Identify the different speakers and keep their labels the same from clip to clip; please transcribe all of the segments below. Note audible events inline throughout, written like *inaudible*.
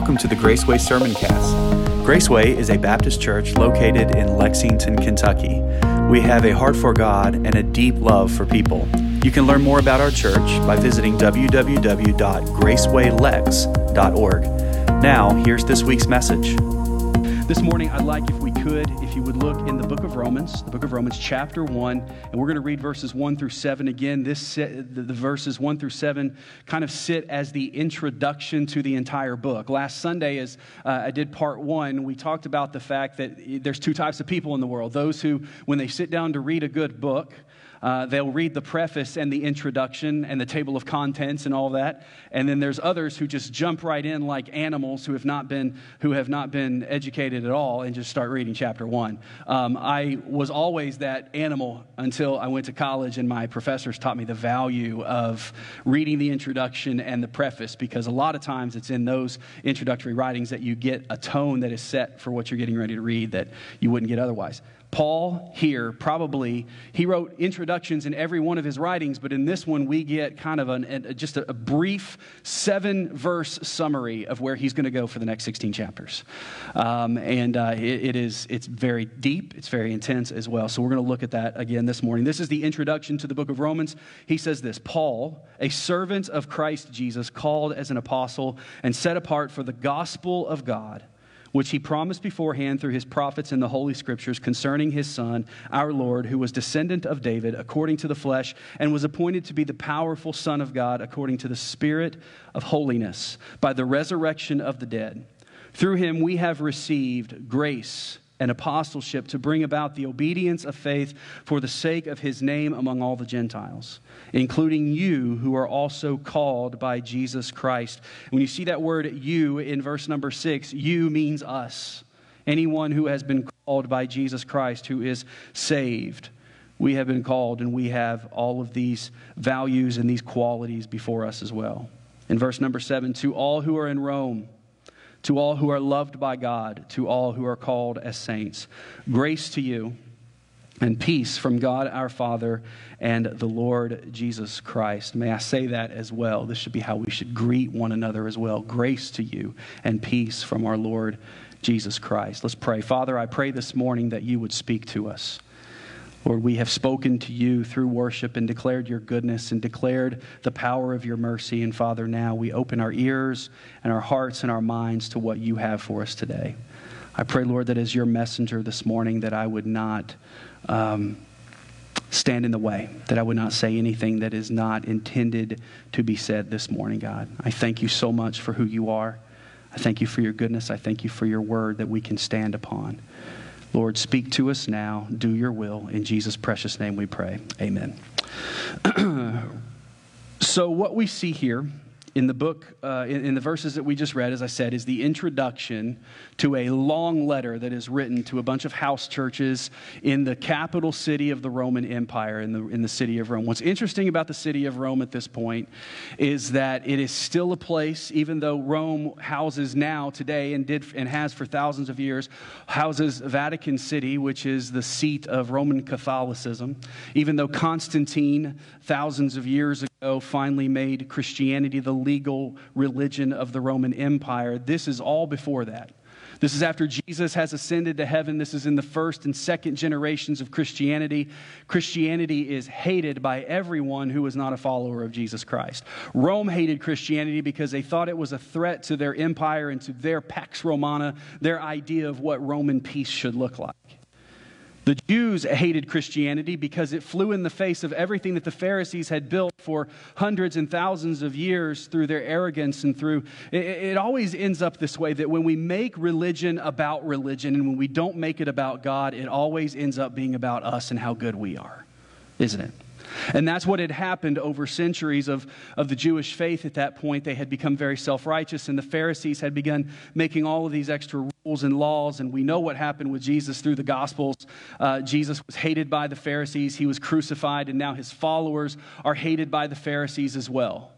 Speaker 1: Welcome to the Graceway Sermon Cast. Graceway is a Baptist church located in Lexington, Kentucky. We have a heart for God and a deep love for people. You can learn more about our church by visiting www.gracewaylex.org. Now, here's this week's message.
Speaker 2: This morning, I'd like, if we could, if you would look in the book of Romans, the book of Romans, chapter 1, and we're going to read verses 1 through 7 again. This, the, the verses 1 through 7 kind of sit as the introduction to the entire book. Last Sunday, as uh, I did part 1, we talked about the fact that there's two types of people in the world those who, when they sit down to read a good book, uh, they'll read the preface and the introduction and the table of contents and all that. And then there's others who just jump right in like animals who have not been, who have not been educated at all and just start reading chapter one. Um, I was always that animal until I went to college and my professors taught me the value of reading the introduction and the preface because a lot of times it's in those introductory writings that you get a tone that is set for what you're getting ready to read that you wouldn't get otherwise. Paul here probably he wrote introductions in every one of his writings, but in this one we get kind of an, just a, a brief seven verse summary of where he's going to go for the next 16 chapters, um, and uh, it, it is it's very deep, it's very intense as well. So we're going to look at that again this morning. This is the introduction to the book of Romans. He says this: Paul, a servant of Christ Jesus, called as an apostle and set apart for the gospel of God which he promised beforehand through his prophets in the Holy Scriptures concerning his Son, our Lord, who was descendant of David according to the flesh, and was appointed to be the powerful Son of God according to the Spirit of holiness, by the resurrection of the dead. Through him we have received grace and apostleship to bring about the obedience of faith for the sake of his name among all the Gentiles, including you who are also called by Jesus Christ. When you see that word you in verse number six, you means us. Anyone who has been called by Jesus Christ, who is saved. We have been called, and we have all of these values and these qualities before us as well. In verse number seven, to all who are in Rome, to all who are loved by God, to all who are called as saints. Grace to you and peace from God our Father and the Lord Jesus Christ. May I say that as well? This should be how we should greet one another as well. Grace to you and peace from our Lord Jesus Christ. Let's pray. Father, I pray this morning that you would speak to us. Lord, we have spoken to you through worship and declared your goodness and declared the power of your mercy. And Father, now we open our ears and our hearts and our minds to what you have for us today. I pray, Lord, that as your messenger this morning, that I would not um, stand in the way, that I would not say anything that is not intended to be said this morning, God. I thank you so much for who you are. I thank you for your goodness. I thank you for your word that we can stand upon. Lord, speak to us now. Do your will. In Jesus' precious name we pray. Amen. *clears throat* so, what we see here in the book, uh, in, in, the verses that we just read, as I said, is the introduction to a long letter that is written to a bunch of house churches in the capital city of the Roman Empire, in the, in the city of Rome. What's interesting about the city of Rome at this point is that it is still a place, even though Rome houses now, today, and did and has for thousands of years, houses Vatican City, which is the seat of Roman Catholicism. Even though Constantine, thousands of years ago, Oh, finally made Christianity the legal religion of the Roman Empire. This is all before that. This is after Jesus has ascended to heaven. This is in the first and second generations of Christianity. Christianity is hated by everyone who is not a follower of Jesus Christ. Rome hated Christianity because they thought it was a threat to their empire and to their Pax Romana, their idea of what Roman peace should look like. The Jews hated Christianity because it flew in the face of everything that the Pharisees had built for hundreds and thousands of years through their arrogance and through. It, it, always ends up this way that when we make religion about religion and when we don't make it about God, it always ends up being about us and how good we are, isn't it? And that's what had happened over centuries of, of the Jewish faith at that point. They had become very self righteous, and the Pharisees had begun making all of these extra rules and laws. And we know what happened with Jesus through the Gospels. Uh, Jesus was hated by the Pharisees, he was crucified, and now his followers are hated by the Pharisees as well.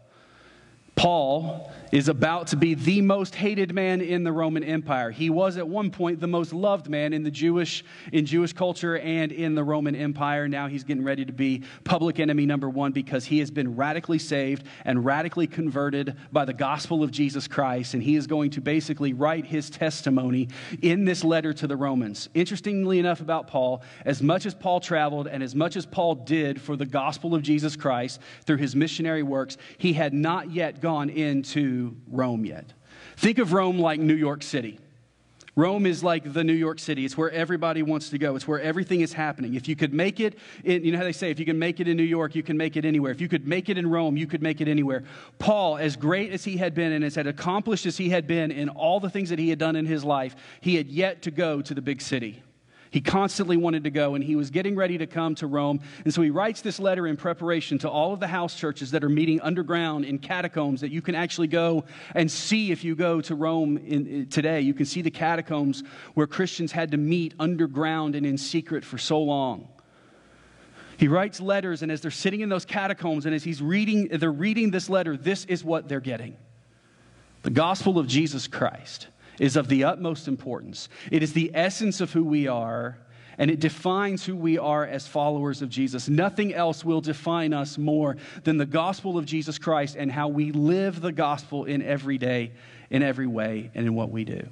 Speaker 2: Paul is about to be the most hated man in the Roman Empire. He was at one point the most loved man in the Jewish in Jewish culture and in the Roman Empire. Now he's getting ready to be public enemy number 1 because he has been radically saved and radically converted by the gospel of Jesus Christ and he is going to basically write his testimony in this letter to the Romans. Interestingly enough about Paul, as much as Paul traveled and as much as Paul did for the gospel of Jesus Christ through his missionary works, he had not yet gone into Rome yet. Think of Rome like New York City. Rome is like the New York City. It's where everybody wants to go. It's where everything is happening. If you could make it in, you know how they say, if you can make it in New York, you can make it anywhere. If you could make it in Rome, you could make it anywhere. Paul, as great as he had been and as had accomplished as he had been in all the things that he had done in his life, he had yet to go to the big city. He constantly wanted to go, and he was getting ready to come to Rome. And so he writes this letter in preparation to all of the house churches that are meeting underground in catacombs that you can actually go and see if you go to Rome in, uh, today. You can see the catacombs where Christians had to meet underground and in secret for so long. He writes letters, and as they're sitting in those catacombs, and as he's reading, they're reading this letter, this is what they're getting the gospel of Jesus Christ is of the utmost importance. It is the essence of who we are, and it defines who we are as followers of Jesus. Nothing else will define us more than the gospel of Jesus Christ and how we live the gospel in every day, in every way, and in what we do.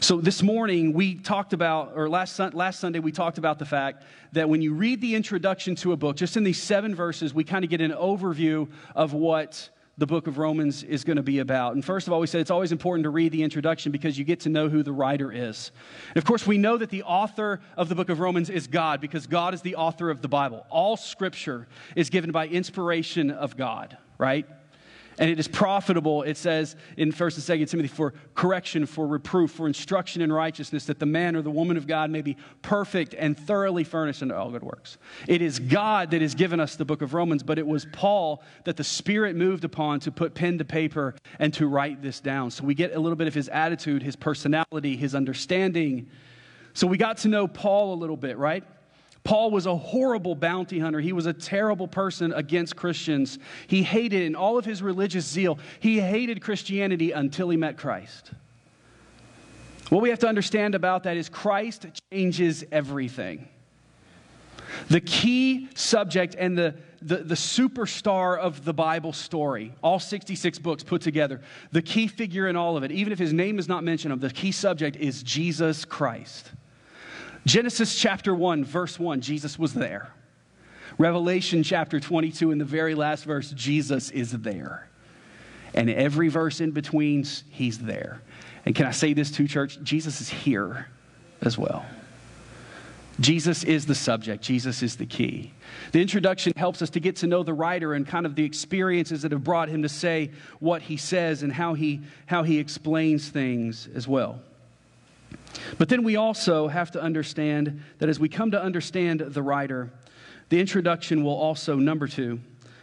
Speaker 2: So this morning we talked about, or last, last Sunday we talked about the fact that when you read the introduction to a book, just in these seven verses, we kind of get an overview of what the book of Romans is going to be about. And first of all, we said it's always important to read the introduction because you get to know who the writer is. And of course, we know that the author of the book of Romans is God because God is the author of the Bible. All scripture is given by inspiration of God, right? And it is profitable, it says in 1st and 2nd Timothy, for correction, for reproof, for instruction in righteousness, that the man or the woman of God may be perfect and thoroughly furnished unto all good works. It is God that has given us the book of Romans, but it was Paul that the Spirit moved upon to put pen to paper and to write this down. So we get a little bit of his attitude, his personality, his understanding. So we got to know Paul a little bit, right? Paul was a horrible bounty hunter. He was a terrible person against Christians. He hated, in all of his religious zeal, he hated Christianity until he met Christ. What we have to understand about that is Christ changes everything. The key subject and the, the, the, superstar of the Bible story, all 66 books put together, the key figure in all of it, even if his name is not mentioned, the key subject is Jesus Christ. Genesis chapter 1, verse 1, Jesus was there. Revelation chapter 22, in the very last verse, Jesus is there. And every verse in between, he's there. And can I say this to church? Jesus is here as well. Jesus is the subject, Jesus is the key. The introduction helps us to get to know the writer and kind of the experiences that have brought him to say what he says and how he, how he explains things as well. But then we also have to understand that as we come to understand the writer, the introduction will also, number two,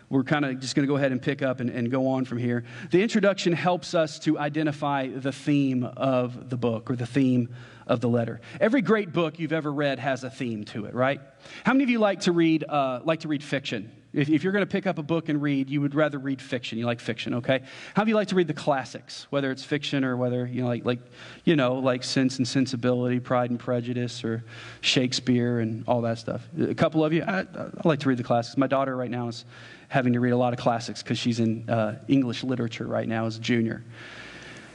Speaker 2: we're kind of just going to go ahead and pick up and, and, go on from here. The introduction helps us to identify the theme of the book or the theme of the letter. Every great book you've ever read has a theme to it, right? How many of you like to read, uh, like to read fiction? If, if you're going to pick up a book and read, you would rather read fiction. You like fiction, okay? How do you like to read the classics, whether it's fiction or whether, you know, like, like, you know, like Sense and Sensibility, Pride and Prejudice, or Shakespeare and all that stuff? A couple of you, I, I like to read the classics. My daughter right now is having to read a lot of classics because she's in uh, English literature right now as a junior.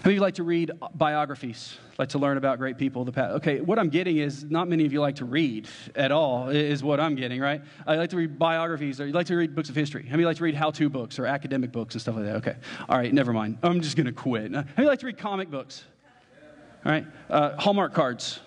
Speaker 2: How many of you like to read biographies? Like to learn about great people the past? Okay, what I'm getting is not many of you like to read at all, is what I'm getting, right? I like to read biographies, or you like to read books of history. How many like to read how to books or academic books and stuff like that? Okay, all right, never mind. I'm just going to quit. How many like to read comic books? All right, uh, Hallmark cards.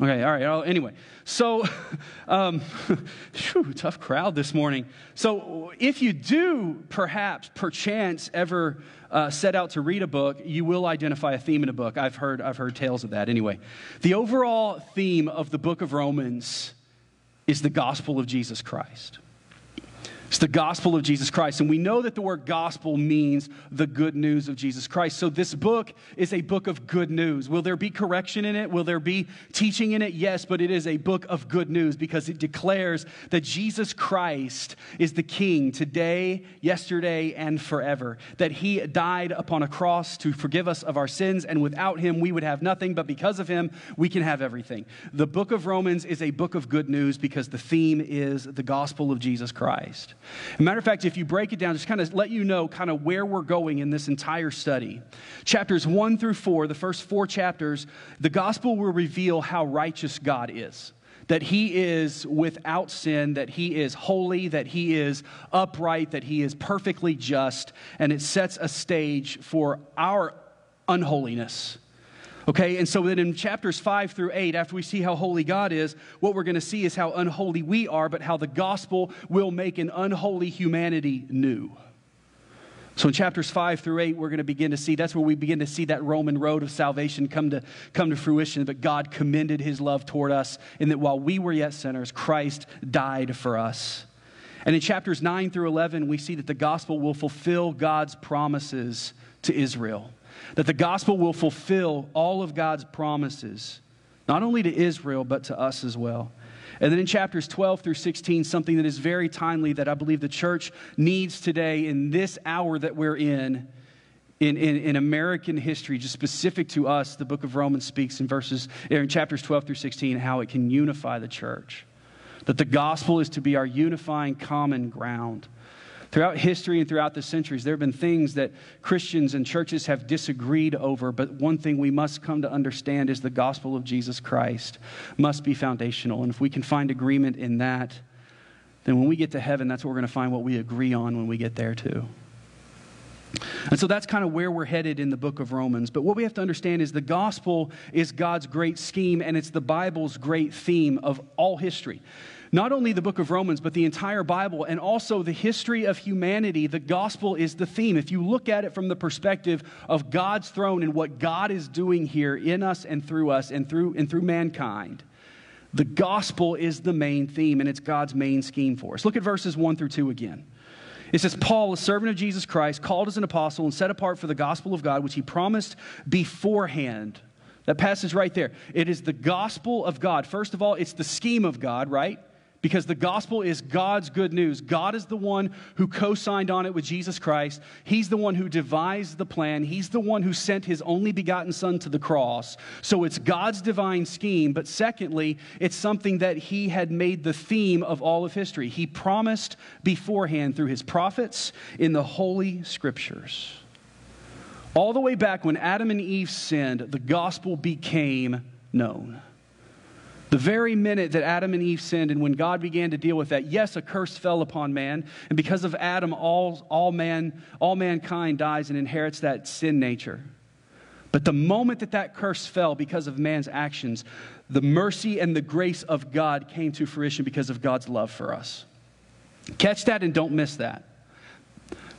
Speaker 2: Okay, all right. Anyway, so *laughs* um, *laughs* whew, tough crowd this morning. So, if you do perhaps, perchance, ever uh, set out to read a book, you will identify a theme in a book. I've heard, I've heard tales of that. Anyway, the overall theme of the book of Romans is the gospel of Jesus Christ. It's the gospel of Jesus Christ. And we know that the word gospel means the good news of Jesus Christ. So this book is a book of good news. Will there be correction in it? Will there be teaching in it? Yes, but it is a book of good news because it declares that Jesus Christ is the King today, yesterday, and forever. That he died upon a cross to forgive us of our sins, and without him we would have nothing, but because of him we can have everything. The book of Romans is a book of good news because the theme is the gospel of Jesus Christ. As a matter of fact, if you break it down, just kind of let you know kind of where we're going in this entire study. Chapters one through four, the first four chapters, the gospel will reveal how righteous God is that he is without sin, that he is holy, that he is upright, that he is perfectly just, and it sets a stage for our unholiness. Okay, and so then in chapters 5 through 8, after we see how holy God is, what we're going to see is how unholy we are, but how the gospel will make an unholy humanity new. So in chapters 5 through 8, we're going to begin to see that's where we begin to see that Roman road of salvation come to, come to fruition. But God commended his love toward us, in that while we were yet sinners, Christ died for us. And in chapters 9 through 11, we see that the gospel will fulfill God's promises to Israel that the gospel will fulfill all of God's promises, not only to Israel, but to us as well. And then in chapters 12 through 16, something that is very timely that I believe the church needs today in this hour that we're in, in, in, in, American history, just specific to us, the book of Romans speaks in verses in chapters 12 through 16 how it can unify the church. That the gospel is to be our unifying common ground. Throughout history and throughout the centuries, there have been things that Christians and churches have disagreed over, but one thing we must come to understand is the gospel of Jesus Christ must be foundational. And if we can find agreement in that, then when we get to heaven, that's what we're going to find what we agree on when we get there too. And so that's kind of where we're headed in the book of Romans. But what we have to understand is the gospel is God's great scheme, and it's the Bible's great theme of all history not only the book of Romans, but the entire Bible and also the history of humanity, the gospel is the theme. If you look at it from the perspective of God's throne and what God is doing here in us and through us and through, and through mankind, the gospel is the main theme and it's God's main scheme for us. Look at verses 1 through 2 again. It says, Paul, a servant of Jesus Christ, called as an apostle and set apart for the gospel of God, which he promised beforehand. That passage right there. It is the gospel of God. First of all, it's the scheme of God, right? Because the gospel is God's good news. God is the one who co signed on it with Jesus Christ. He's the one who devised the plan. He's the one who sent his only begotten Son to the cross. So it's God's divine scheme. But secondly, it's something that he had made the theme of all of history. He promised beforehand through his prophets in the Holy Scriptures. All the way back when Adam and Eve sinned, the gospel became known. The very minute that Adam and Eve sinned, and when God began to deal with that, yes, a curse fell upon man. And because of Adam, all, all, man, all mankind dies and inherits that sin nature. But the moment that that curse fell because of man's actions, the mercy and the grace of God came to fruition because of God's love for us. Catch that and don't miss that.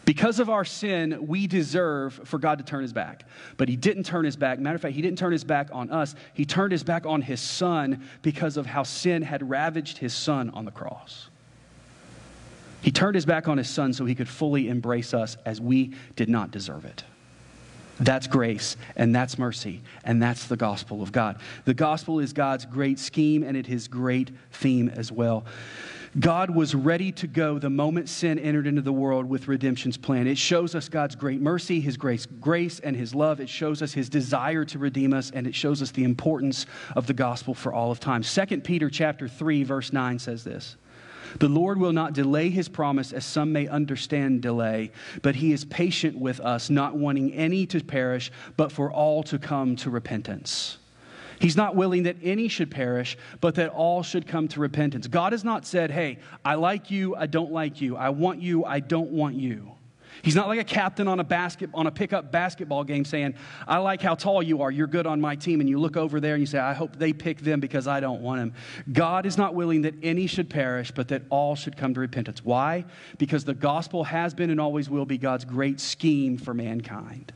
Speaker 2: Because of our sin, we deserve for God to turn his back. But he didn't turn his back. Matter of fact, he didn't turn his back on us. He turned his back on his son because of how sin had ravaged his son on the cross. He turned his back on his son so he could fully embrace us as we did not deserve it. That's grace, and that's mercy, and that's the gospel of God. The gospel is God's great scheme, and it is great theme as well. God was ready to go the moment sin entered into the world with redemption's plan. It shows us God's great mercy, his grace, grace and his love. It shows us his desire to redeem us and it shows us the importance of the gospel for all of time. 2 Peter chapter 3 verse 9 says this. The Lord will not delay his promise as some may understand delay, but he is patient with us, not wanting any to perish, but for all to come to repentance. He's not willing that any should perish, but that all should come to repentance. God has not said, Hey, I like you, I don't like you. I want you, I don't want you. He's not like a captain on a basket on a pickup basketball game saying, "I like how tall you are. You're good on my team." And you look over there and you say, "I hope they pick them because I don't want them." God is not willing that any should perish, but that all should come to repentance. Why? Because the gospel has been and always will be God's great scheme for mankind.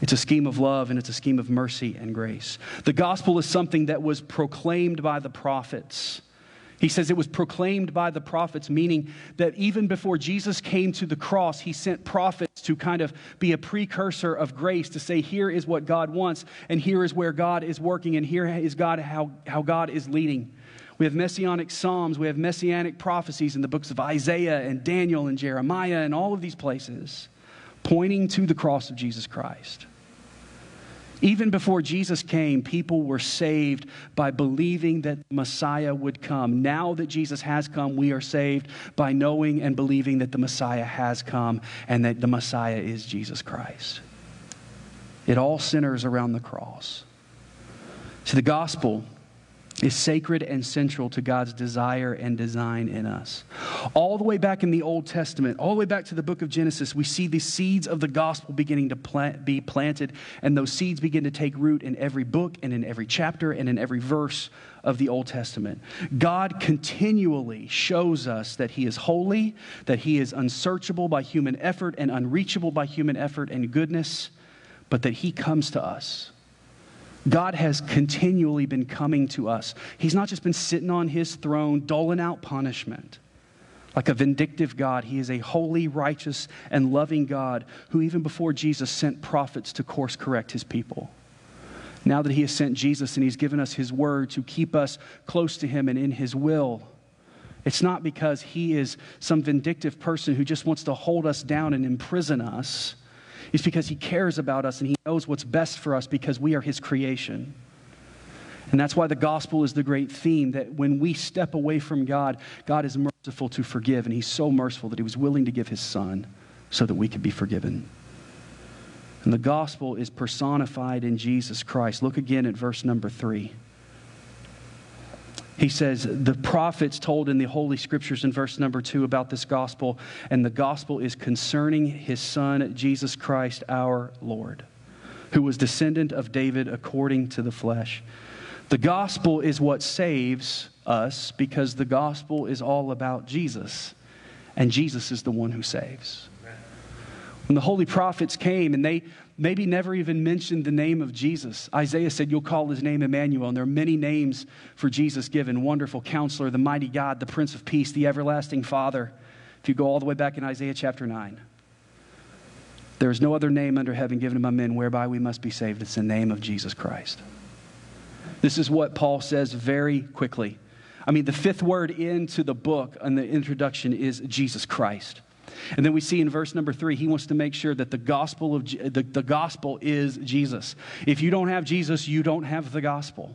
Speaker 2: It's a scheme of love and it's a scheme of mercy and grace. The gospel is something that was proclaimed by the prophets. He says it was proclaimed by the prophets, meaning that even before Jesus came to the cross, he sent prophets to kind of be a precursor of grace to say, here is what God wants, and here is where God is working, and here is God how, how God is leading. We have messianic psalms, we have messianic prophecies in the books of Isaiah and Daniel and Jeremiah and all of these places pointing to the cross of Jesus Christ. Even before Jesus came, people were saved by believing that the Messiah would come. Now that Jesus has come, we are saved by knowing and believing that the Messiah has come and that the Messiah is Jesus Christ. It all centers around the cross. So the gospel is sacred and central to God's desire and design in us. All the way back in the Old Testament, all the way back to the book of Genesis, we see the seeds of the gospel beginning to plant, be planted, and those seeds begin to take root in every book and in every chapter and in every verse of the Old Testament. God continually shows us that He is holy, that He is unsearchable by human effort and unreachable by human effort and goodness, but that He comes to us God has continually been coming to us. He's not just been sitting on his throne, doling out punishment. Like a vindictive God, he is a holy, righteous, and loving God who, even before Jesus, sent prophets to course correct his people. Now that he has sent Jesus and he's given us his word to keep us close to him and in his will, it's not because he is some vindictive person who just wants to hold us down and imprison us is because He cares about us and He knows what's best for us because we are His creation. And that's why the gospel is the great theme that when we step away from God, God is merciful to forgive. And He's so merciful that He was willing to give His Son so that we could be forgiven. And the gospel is personified in Jesus Christ. Look again at verse number three. He says, the prophets told in the Holy Scriptures in verse number two about this gospel, and the gospel is concerning his son, Jesus Christ, our Lord, who was descendant of David according to the flesh. The gospel is what saves us because the gospel is all about Jesus, and Jesus is the one who saves. When the holy prophets came and they maybe never even mentioned the name of Jesus. Isaiah said, You'll call his name Emmanuel. And there are many names for Jesus given Wonderful Counselor, the Mighty God, the Prince of Peace, the Everlasting Father. If you go all the way back in Isaiah chapter 9, there is no other name under heaven given among men whereby we must be saved. It's the name of Jesus Christ. This is what Paul says very quickly. I mean, the fifth word into the book and the introduction is Jesus Christ. And then we see in verse number three, he wants to make sure that the gospel of the, the gospel is Jesus. If you don't have Jesus, you don't have the gospel.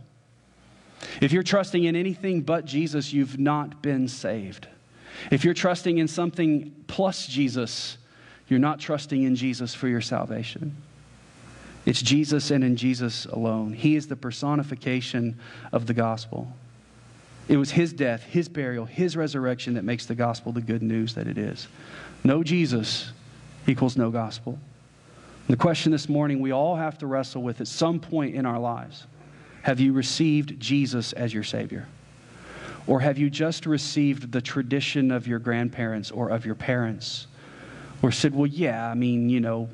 Speaker 2: If you're trusting in anything but Jesus, you've not been saved. If you're trusting in something plus Jesus, you're not trusting in Jesus for your salvation. It's Jesus and in Jesus alone. He is the personification of the gospel. It was his death, his burial, his resurrection that makes the gospel the good news that it is. No Jesus equals no gospel. The question this morning we all have to wrestle with at some point in our lives have you received Jesus as your Savior? Or have you just received the tradition of your grandparents or of your parents? Or said, well, yeah, I mean, you know,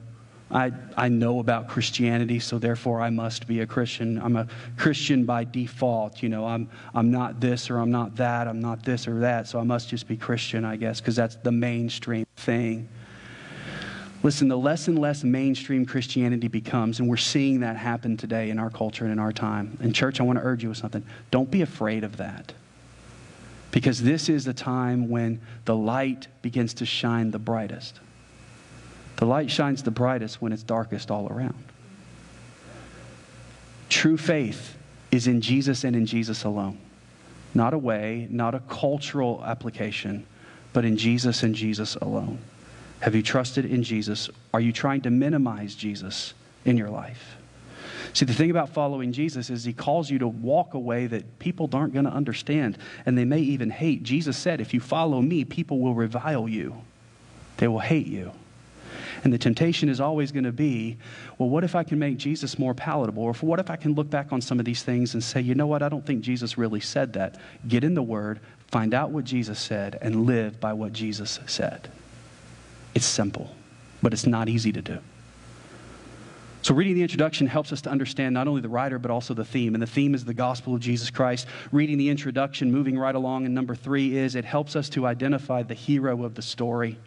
Speaker 2: I, I know about Christianity, so therefore I must be a Christian. I'm a Christian by default. You know, I'm, I'm not this or I'm not that. I'm not this or that, so I must just be Christian, I guess, because that's the mainstream thing. Listen, the less and less mainstream Christianity becomes, and we're seeing that happen today in our culture and in our time. And, church, I want to urge you with something. Don't be afraid of that. Because this is the time when the light begins to shine the brightest. The light shines the brightest when it's darkest all around. True faith is in Jesus and in Jesus alone. Not a way, not a cultural application, but in Jesus and Jesus alone. Have you trusted in Jesus? Are you trying to minimize Jesus in your life? See, the thing about following Jesus is he calls you to walk a way that people aren't going to understand and they may even hate. Jesus said, if you follow me, people will revile you, they will hate you. And the temptation is always going to be, well, what if I can make Jesus more palatable? Or what if I can look back on some of these things and say, you know what, I don't think Jesus really said that. Get in the Word, find out what Jesus said, and live by what Jesus said. It's simple, but it's not easy to do. So, reading the introduction helps us to understand not only the writer, but also the theme. And the theme is the gospel of Jesus Christ. Reading the introduction, moving right along, and number three is it helps us to identify the hero of the story.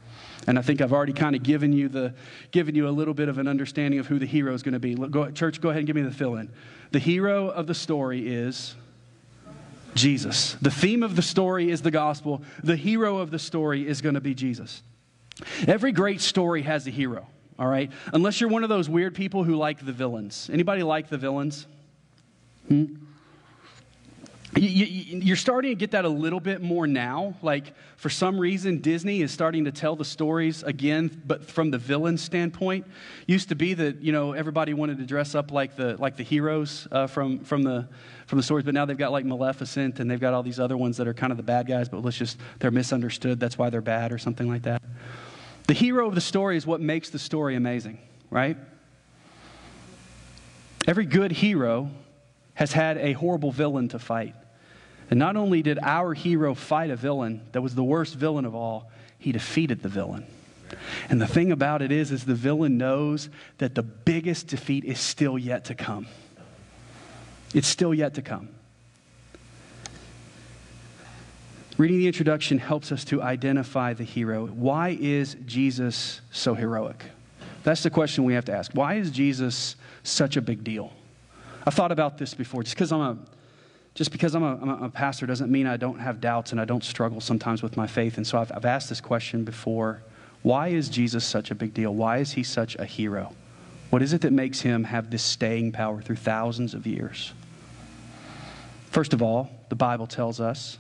Speaker 2: And I think I've already kind of given you, the, given you a little bit of an understanding of who the hero is going to be. Go, church, go ahead and give me the fill in. The hero of the story is Jesus. The theme of the story is the gospel. The hero of the story is going to be Jesus. Every great story has a hero, all right? Unless you're one of those weird people who like the villains. Anybody like the villains? Hmm? You're starting to get that a little bit more now. Like, for some reason, Disney is starting to tell the stories again, but from the villain standpoint. Used to be that, you know, everybody wanted to dress up like the, like the heroes uh, from, from, the, from the stories, but now they've got like Maleficent and they've got all these other ones that are kind of the bad guys, but let's just, they're misunderstood. That's why they're bad or something like that. The hero of the story is what makes the story amazing, right? Every good hero has had a horrible villain to fight. And not only did our hero fight a villain that was the worst villain of all, he defeated the villain. And the thing about it is, is the villain knows that the biggest defeat is still yet to come. It's still yet to come. Reading the introduction helps us to identify the hero. Why is Jesus so heroic? That's the question we have to ask. Why is Jesus such a big deal? I've thought about this before. Just because I'm a just because I'm a, I'm a, pastor doesn't mean I don't have doubts and I don't struggle sometimes with my faith. And so I've, I've asked this question before Why is Jesus such a big deal? Why is he such a hero? What is it that makes him have this staying power through thousands of years? First of all, the Bible tells us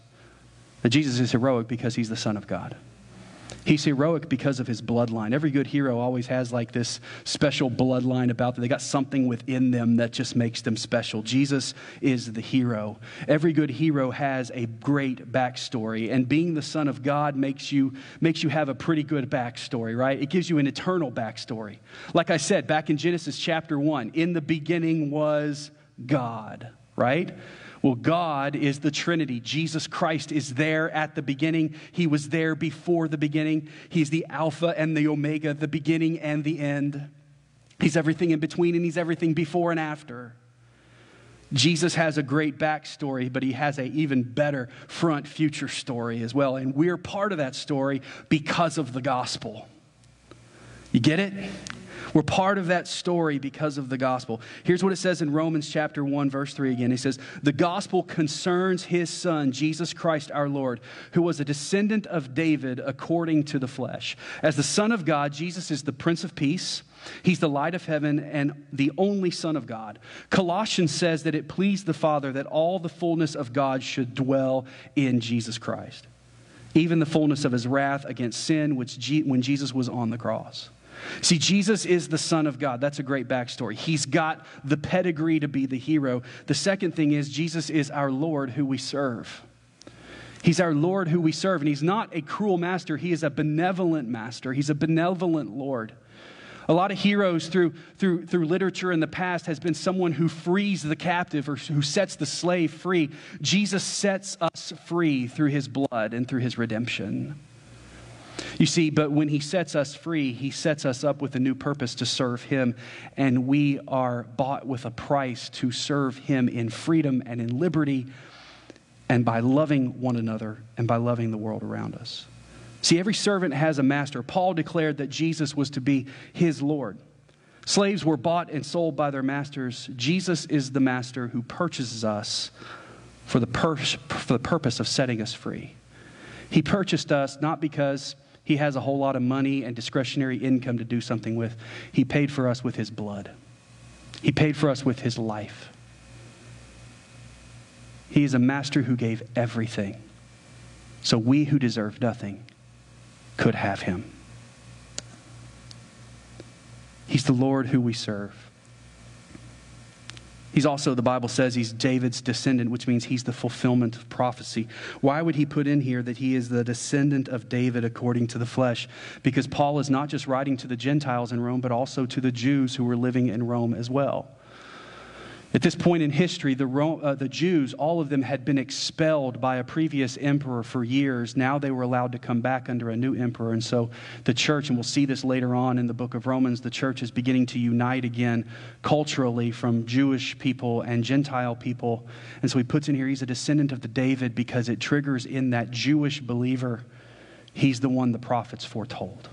Speaker 2: that Jesus is heroic because he's the Son of God. He's heroic because of his bloodline. Every good hero always has like this special bloodline about them. They got something within them that just makes them special. Jesus is the hero. Every good hero has a great backstory, and being the son of God makes you makes you have a pretty good backstory, right? It gives you an eternal backstory. Like I said back in Genesis chapter 1, in the beginning was God, right? Well, God is the Trinity. Jesus Christ is there at the beginning. He was there before the beginning. He's the Alpha and the Omega, the beginning and the end. He's everything in between and He's everything before and after. Jesus has a great backstory, but he has an even better front future story as well. And we're part of that story because of the gospel. You get it? We're part of that story because of the gospel. Here's what it says in Romans chapter 1 verse 3 again. He says, "The gospel concerns his son Jesus Christ our Lord, who was a descendant of David according to the flesh. As the son of God, Jesus is the prince of peace." He's the light of heaven and the only Son of God. Colossians says that it pleased the Father that all the fullness of God should dwell in Jesus Christ, even the fullness of his wrath against sin, which when Jesus was on the cross. See, Jesus is the Son of God. That's a great backstory. He's got the pedigree to be the hero. The second thing is, Jesus is our Lord who we serve. He's our Lord who we serve. And He's not a cruel master, He is a benevolent master. He's a benevolent Lord. A lot of heroes through, through, through literature in the past has been someone who frees the captive or who sets the slave free. Jesus sets us free through his blood and through his redemption. You see, but when He sets us free, He sets us up with a new purpose to serve Him. And we are bought with a price to serve Him in freedom and in liberty and by loving one another and by loving the world around us. See, every servant has a master. Paul declared that Jesus was to be his Lord. Slaves were bought and sold by their masters. Jesus is the master who purchases us for the, pur- for the purpose of setting us free. He purchased us not because he has a whole lot of money and discretionary income to do something with. He paid for us with his blood, he paid for us with his life. He is a master who gave everything. So we who deserve nothing could have him. He's the Lord who we serve. He's also, the Bible says, he's David's descendant, which means he's the fulfillment of prophecy. Why would he put in here that he is the descendant of David according to the flesh? Because Paul is not just writing to the Gentiles in Rome, but also to the Jews who were living in Rome as well. At this point in history, the, uh, the Jews, all of them had been expelled by a previous emperor for years. Now they were allowed to come back under a new emperor. And so the church, and we'll see this later on in the book of Romans, the church is beginning to unite again culturally from Jewish people and Gentile people. And so he puts in here he's a descendant of the David because it triggers in that Jewish believer, he's the one the prophets foretold.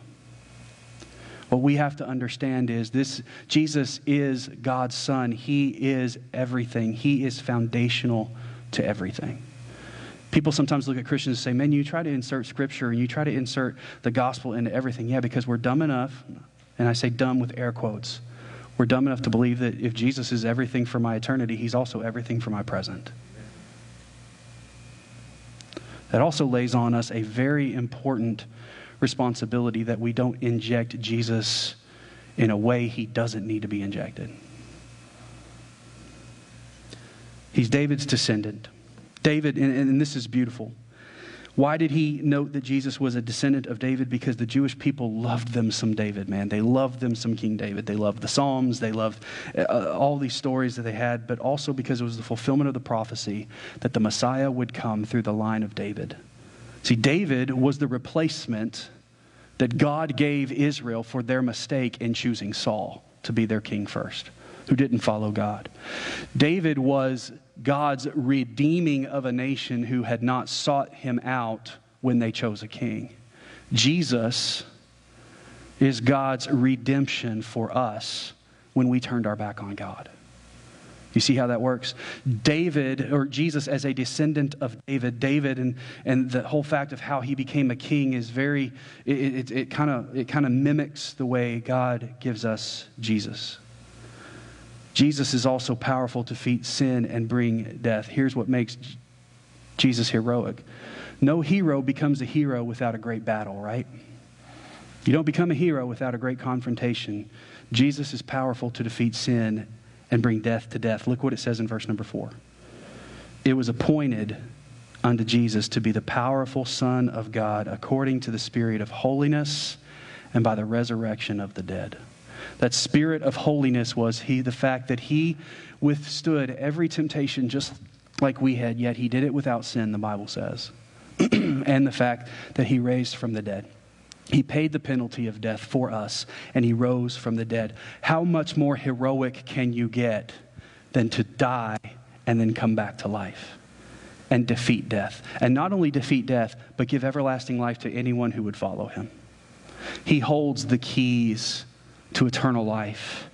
Speaker 2: What we have to understand is this Jesus is God's son. He is everything. He is foundational to everything. People sometimes look at Christians and say, Man, you try to insert scripture and you try to insert the gospel into everything. Yeah, because we're dumb enough, and I say dumb with air quotes. We're dumb enough to believe that if Jesus is everything for my eternity, he's also everything for my present. That also lays on us a very important responsibility that we don't inject Jesus in a way he doesn't need to be injected. He's David's descendant. David, and, and this is beautiful. Why did he note that Jesus was a descendant of David? Because the Jewish people loved them some David, man. They loved them some King David. They loved the Psalms. They loved uh, all these stories that they had, but also because it was the fulfillment of the prophecy that the Messiah would come through the line of David. See, David was the replacement that God gave Israel for their mistake in choosing Saul to be their king first, who didn't follow God. David was God's redeeming of a nation who had not sought him out when they chose a king. Jesus is God's redemption for us when we turned our back on God. You see how that works? David, or Jesus as a descendant of David, David and, and the whole fact of how he became a king is very, it, it, kind of it kind of mimics the way God gives us Jesus. Jesus is also powerful to defeat sin and bring death. Here's what makes Jesus heroic. No hero becomes a hero without a great battle, right? You don't become a hero without a great confrontation. Jesus is powerful to defeat sin and bring death to death. Look what it says in verse number four. It was appointed unto Jesus to be the powerful Son of God according to the Spirit of holiness and by the resurrection of the dead. That spirit of holiness was he, the fact that he withstood every temptation just like we had, yet he did it without sin, the Bible says. *clears throat* and the fact that he raised from the dead. He paid the penalty of death for us, and he rose from the dead. How much more heroic can you get than to die and then come back to life and defeat death? And not only defeat death, but give everlasting life to anyone who would follow him. He holds the keys to eternal life.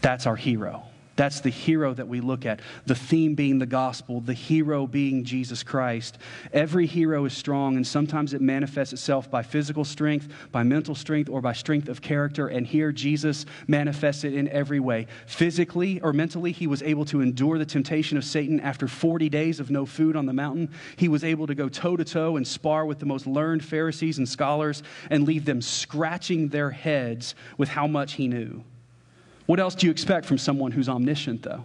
Speaker 2: That's our hero. That's the hero that we look at. The theme being the gospel, the hero being Jesus Christ. Every hero is strong, and sometimes it manifests itself by physical strength, by mental strength, or by strength of character. And here, Jesus manifests it in every way. Physically or mentally, he was able to endure the temptation of Satan after 40 days of no food on the mountain. He was able to go toe to toe and spar with the most learned Pharisees and scholars and leave them scratching their heads with how much he knew. What else do you expect from someone who's omniscient, though?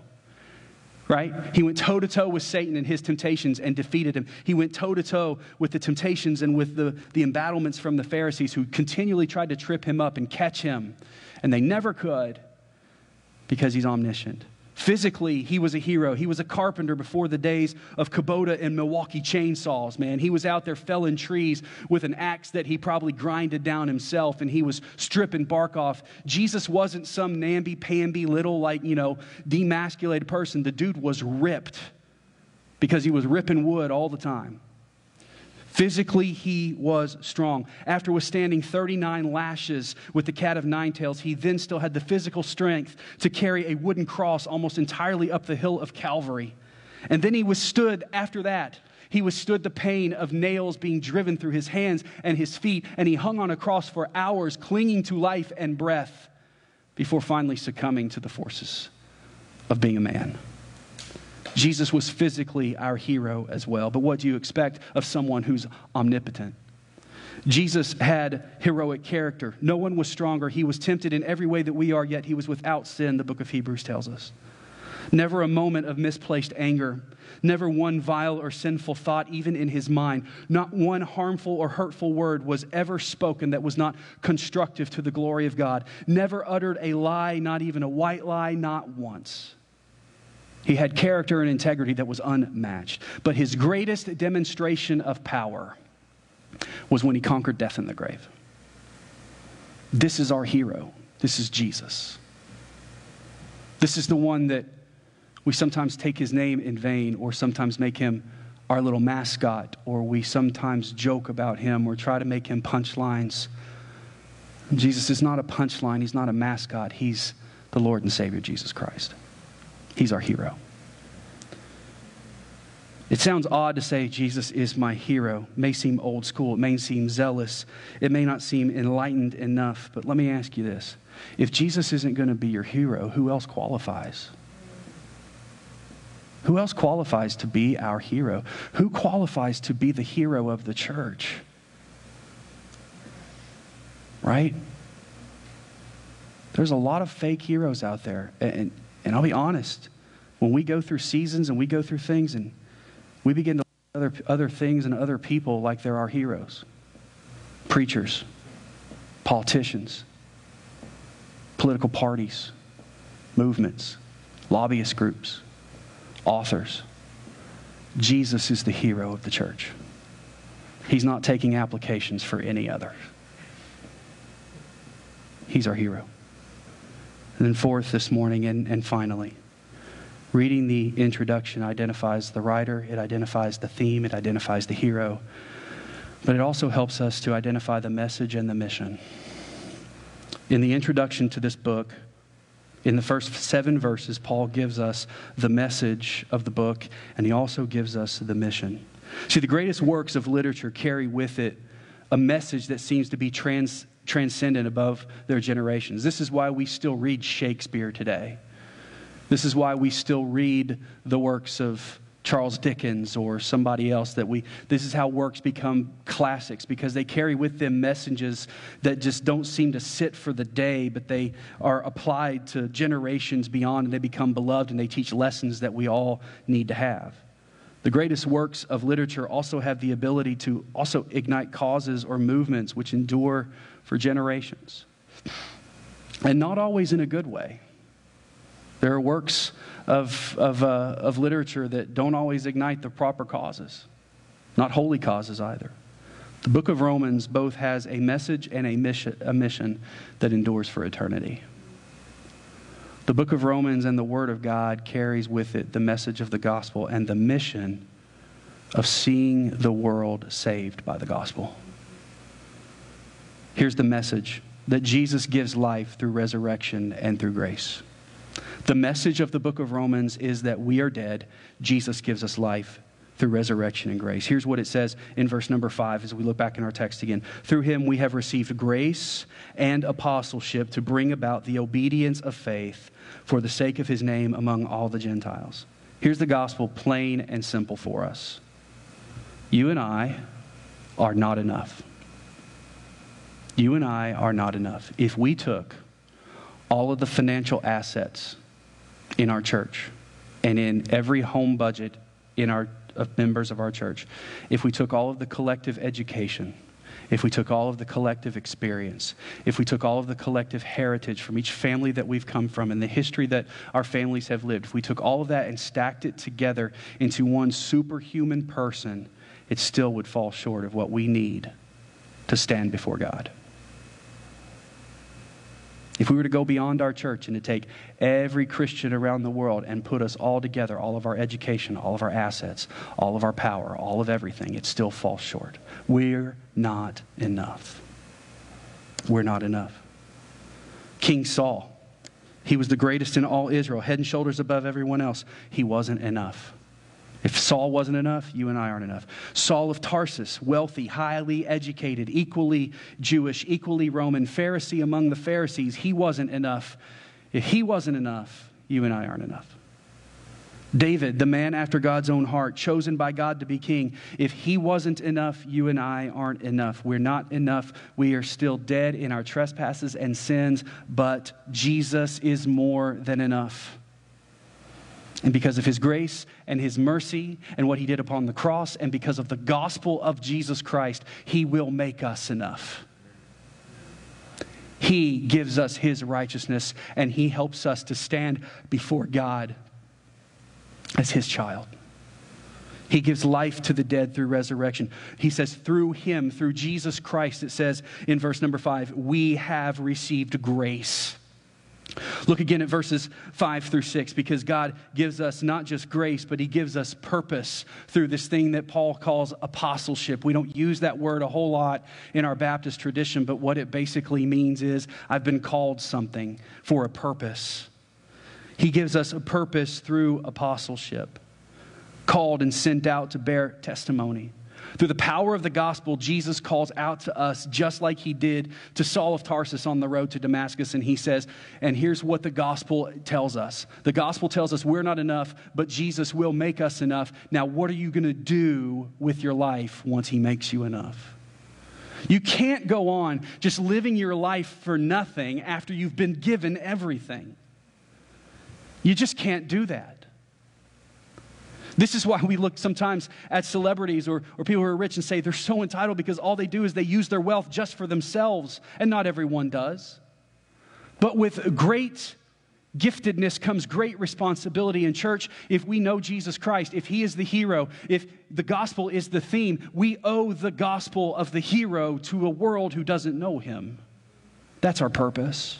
Speaker 2: Right? He went toe to toe with Satan and his temptations and defeated him. He went toe to toe with the temptations and with the, the embattlements from the Pharisees who continually tried to trip him up and catch him. And they never could because he's omniscient. Physically, he was a hero. He was a carpenter before the days of Kubota and Milwaukee chainsaws, man. He was out there felling trees with an axe that he probably grinded down himself and he was stripping bark off. Jesus wasn't some namby pamby little, like, you know, demasculated person. The dude was ripped because he was ripping wood all the time. Physically, he was strong. After withstanding 39 lashes with the cat of nine tails, he then still had the physical strength to carry a wooden cross almost entirely up the hill of Calvary. And then he withstood, after that, he withstood the pain of nails being driven through his hands and his feet, and he hung on a cross for hours, clinging to life and breath, before finally succumbing to the forces of being a man. Jesus was physically our hero as well. But what do you expect of someone who's omnipotent? Jesus had heroic character. No one was stronger. He was tempted in every way that we are, yet he was without sin, the book of Hebrews tells us. Never a moment of misplaced anger. Never one vile or sinful thought, even in his mind. Not one harmful or hurtful word was ever spoken that was not constructive to the glory of God. Never uttered a lie, not even a white lie, not once. He had character and integrity that was unmatched. But his greatest demonstration of power was when he conquered death in the grave. This is our hero. This is Jesus. This is the one that we sometimes take his name in vain or sometimes make him our little mascot or we sometimes joke about him or try to make him punchlines. Jesus is not a punchline, he's not a mascot, he's the Lord and Savior Jesus Christ. He's our hero. It sounds odd to say Jesus is my hero. It may seem old school. It may seem zealous. It may not seem enlightened enough. But let me ask you this if Jesus isn't going to be your hero, who else qualifies? Who else qualifies to be our hero? Who qualifies to be the hero of the church? Right? There's a lot of fake heroes out there. And, and I'll be honest, when we go through seasons and we go through things and we begin to look at other, other things and other people like they're our heroes preachers, politicians, political parties, movements, lobbyist groups, authors. Jesus is the hero of the church. He's not taking applications for any other. He's our hero. And then, fourth, this morning, and, and finally, Reading the introduction identifies the writer, it identifies the theme, it identifies the hero, but it also helps us to identify the message and the mission. In the introduction to this book, in the first seven verses, Paul gives us the message of the book, and he also gives us the mission. See, the greatest works of literature carry with it a message that seems to be trans, transcendent above their generations. This is why we still read Shakespeare today. This is why we still read the works of Charles Dickens or somebody else that we this is how works become classics because they carry with them messages that just don't seem to sit for the day but they are applied to generations beyond and they become beloved and they teach lessons that we all need to have. The greatest works of literature also have the ability to also ignite causes or movements which endure for generations. And not always in a good way. There are works of, of, uh, of literature that don't always ignite the proper causes, not holy causes either. The book of Romans both has a message and a mission, a mission that endures for eternity. The book of Romans and the Word of God carries with it the message of the gospel and the mission of seeing the world saved by the gospel. Here's the message that Jesus gives life through resurrection and through grace. The message of the book of Romans is that we are dead. Jesus gives us life through resurrection and grace. Here's what it says in verse number five as we look back in our text again. Through him we have received grace and apostleship to bring about the obedience of faith for the sake of his name among all the Gentiles. Here's the gospel plain and simple for us. You and I are not enough. You and I are not enough. If we took all of the financial assets in our church and in every home budget in our of members of our church, if we took all of the collective education, if we took all of the collective experience, if we took all of the collective heritage from each family that we've come from and the history that our families have lived, if we took all of that and stacked it together into one superhuman person, it still would fall short of what we need to stand before God. If we were to go beyond our church and to take every Christian around the world and put us all together, all of our education, all of our assets, all of our power, all of everything, it still falls short. We're not enough. We're not enough. King Saul, he was the greatest in all Israel, head and shoulders above everyone else. He wasn't enough. If Saul wasn't enough, you and I aren't enough. Saul of Tarsus, wealthy, highly educated, equally Jewish, equally Roman, Pharisee among the Pharisees, he wasn't enough. If he wasn't enough, you and I aren't enough. David, the man after God's own heart, chosen by God to be king, if he wasn't enough, you and I aren't enough. We're not enough. We are still dead in our trespasses and sins, but Jesus is more than enough. And because of his grace and his mercy and what he did upon the cross, and because of the gospel of Jesus Christ, he will make us enough. He gives us his righteousness and he helps us to stand before God. as his child. He gives life to the dead through resurrection. He says, through him, through Jesus Christ, it says in verse number five, we have received grace. Look again at verses 5 through 6 because God gives us not just grace, but He gives us purpose through this thing that Paul calls apostleship. We don't use that word a whole lot in our Baptist tradition, but what it basically means is I've been called something for a purpose. He gives us a purpose through apostleship called and sent out to bear testimony. Through the power of the gospel, Jesus calls out to us just like he did to Saul of Tarsus on the road to Damascus. And he says, and here's what the gospel tells us the gospel tells us we're not enough, but Jesus will make us enough. Now, what are you going to do with your life once he makes you enough? You can't go on just living your life for nothing after you've been given everything. You just can't do that. This is why we look sometimes at celebrities or, or people who are rich and say they're so entitled because all they do is they use their wealth just for themselves, and not everyone does. But with great giftedness comes great responsibility in church. If we know Jesus Christ, if He is the hero, if the gospel is the theme, we owe the gospel of the hero to a world who doesn't know Him. That's our purpose.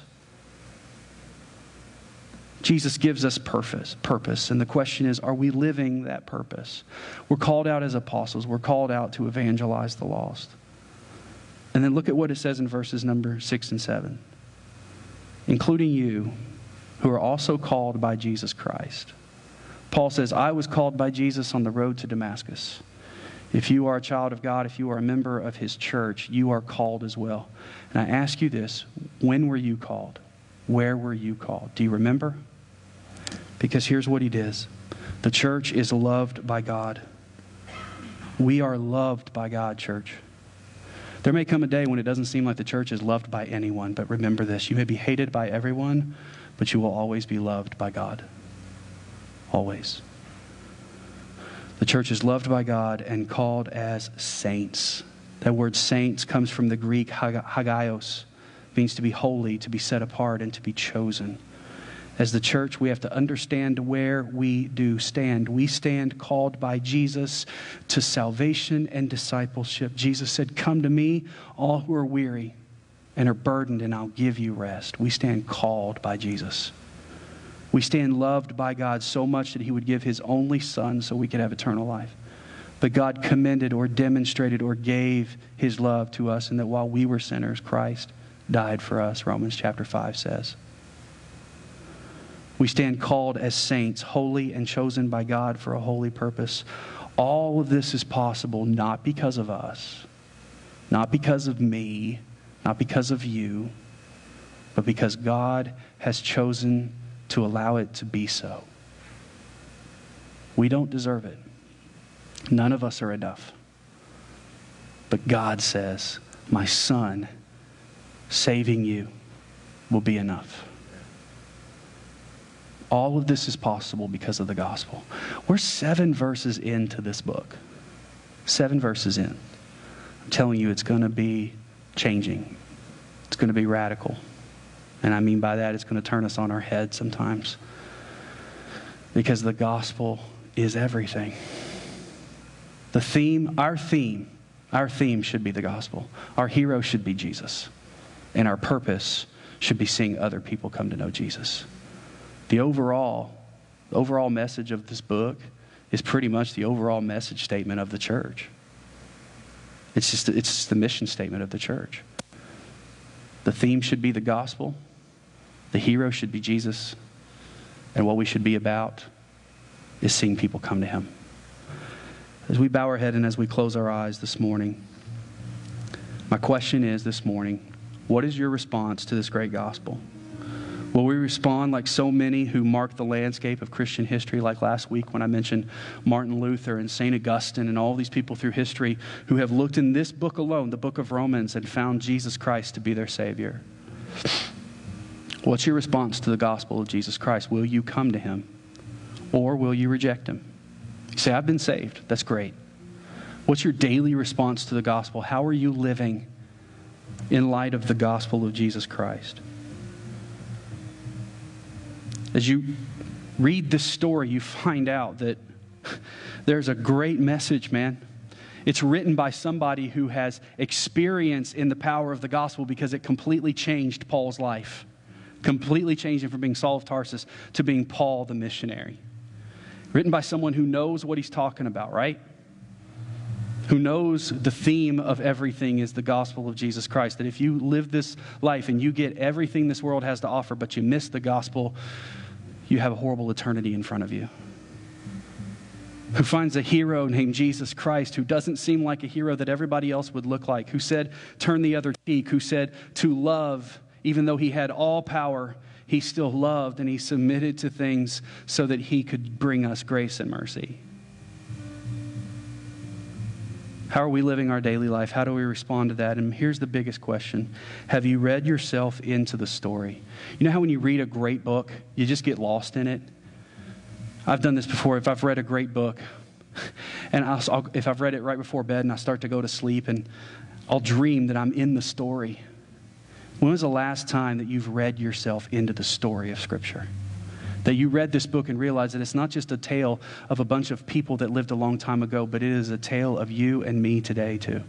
Speaker 2: Jesus gives us purpose, purpose. And the question is, are we living that purpose? We're called out as apostles. We're called out to evangelize the lost. And then look at what it says in verses number six and seven. Including you, who are also called by Jesus Christ. Paul says, I was called by Jesus on the road to Damascus. If you are a child of God, if you are a member of his church, you are called as well. And I ask you this when were you called? Where were you called? Do you remember? Because here's what he does the church is loved by God. We are loved by God, church. There may come a day when it doesn't seem like the church is loved by anyone, but remember this you may be hated by everyone, but you will always be loved by God. Always. The church is loved by God and called as saints. That word saints comes from the Greek hagios, means to be holy, to be set apart, and to be chosen. As the church, we have to understand where we do stand. We stand called by Jesus to salvation and discipleship. Jesus said, Come to me, all who are weary and are burdened, and I'll give you rest. We stand called by Jesus. We stand loved by God so much that He would give His only Son so we could have eternal life. But God commended or demonstrated or gave His love to us, and that while we were sinners, Christ died for us, Romans chapter 5 says. We stand called as saints, holy and chosen by God for a holy purpose. All of this is possible not because of us, not because of me, not because of you, but because God has chosen to allow it to be so. We don't deserve it. None of us are enough. But God says, My son saving you will be enough. All of this is possible because of the gospel. We're seven verses into this book. Seven verses in. I'm telling you, it's going to be changing, it's going to be radical. And I mean by that, it's going to turn us on our head sometimes. Because the gospel is everything. The theme, our theme, our theme should be the gospel. Our hero should be Jesus. And our purpose should be seeing other people come to know Jesus the overall, the overall message of this book is pretty much the overall message statement of the church. It's just, it's just the mission statement of the church. The theme should be the gospel. The hero should be Jesus. And what we should be about is seeing people come to him. As we bow our head and as we close our eyes this morning, my question is this morning what is your response to this great gospel? Will we respond like so many who mark the landscape of Christian history, like last week when I mentioned Martin Luther and St. Augustine and all these people through history who have looked in this book alone, the book of Romans, and found Jesus Christ to be their Savior? What's your response to the gospel of Jesus Christ? Will you come to Him or will you reject Him? You say, I've been saved. That's great. What's your daily response to the gospel? How are you living in light of the gospel of Jesus Christ? As you read this story, you find out that there's a great message, man. It's written by somebody who has experience in the power of the gospel because it completely changed Paul's life. Completely changed him from being Saul of Tarsus to being Paul the missionary. Written by someone who knows what he's talking about, right? Who knows the theme of everything is the gospel of Jesus Christ. That if you live this life and you get everything this world has to offer, but you miss the gospel, you have a horrible eternity in front of you who finds a hero named Jesus Christ, who doesn't seem like a hero that everybody else would look like, who said, turn the other cheek, who said, to love, even though he had all power, he still loved and he submitted to things so that he could bring us grace and mercy. How are we living our daily life? How do we respond to that? And here's the biggest question Have you read yourself into the story? You know how when you read a great book, you just get lost in it? I've done this before. If I've read a great book, *laughs* and I'll, if I've read it right before bed and I start to go to sleep, and I'll dream that I'm in the story. When was the last time that you've read yourself into the story of Scripture? That you read this book and realized that it's not just a tale of a bunch of people that lived a long time ago, but it is a tale of you and me today, too.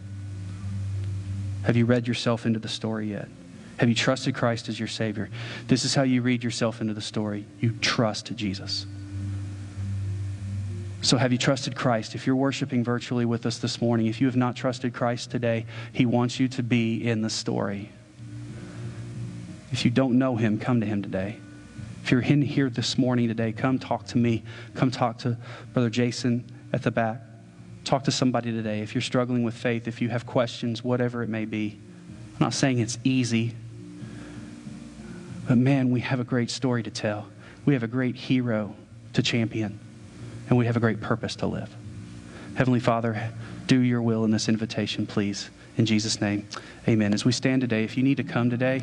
Speaker 2: Have you read yourself into the story yet? Have you trusted Christ as your Savior? This is how you read yourself into the story. You trust Jesus. So, have you trusted Christ? If you're worshiping virtually with us this morning, if you have not trusted Christ today, He wants you to be in the story. If you don't know Him, come to Him today. If you're in here this morning today, come talk to me. Come talk to Brother Jason at the back. Talk to somebody today. If you're struggling with faith, if you have questions, whatever it may be. I'm not saying it's easy, but man, we have a great story to tell. We have a great hero to champion and we have a great purpose to live. Heavenly Father, do your will in this invitation, please. In Jesus' name, amen. As we stand today, if you need to come today,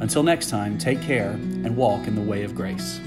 Speaker 1: Until next time, take care and walk in the way of grace.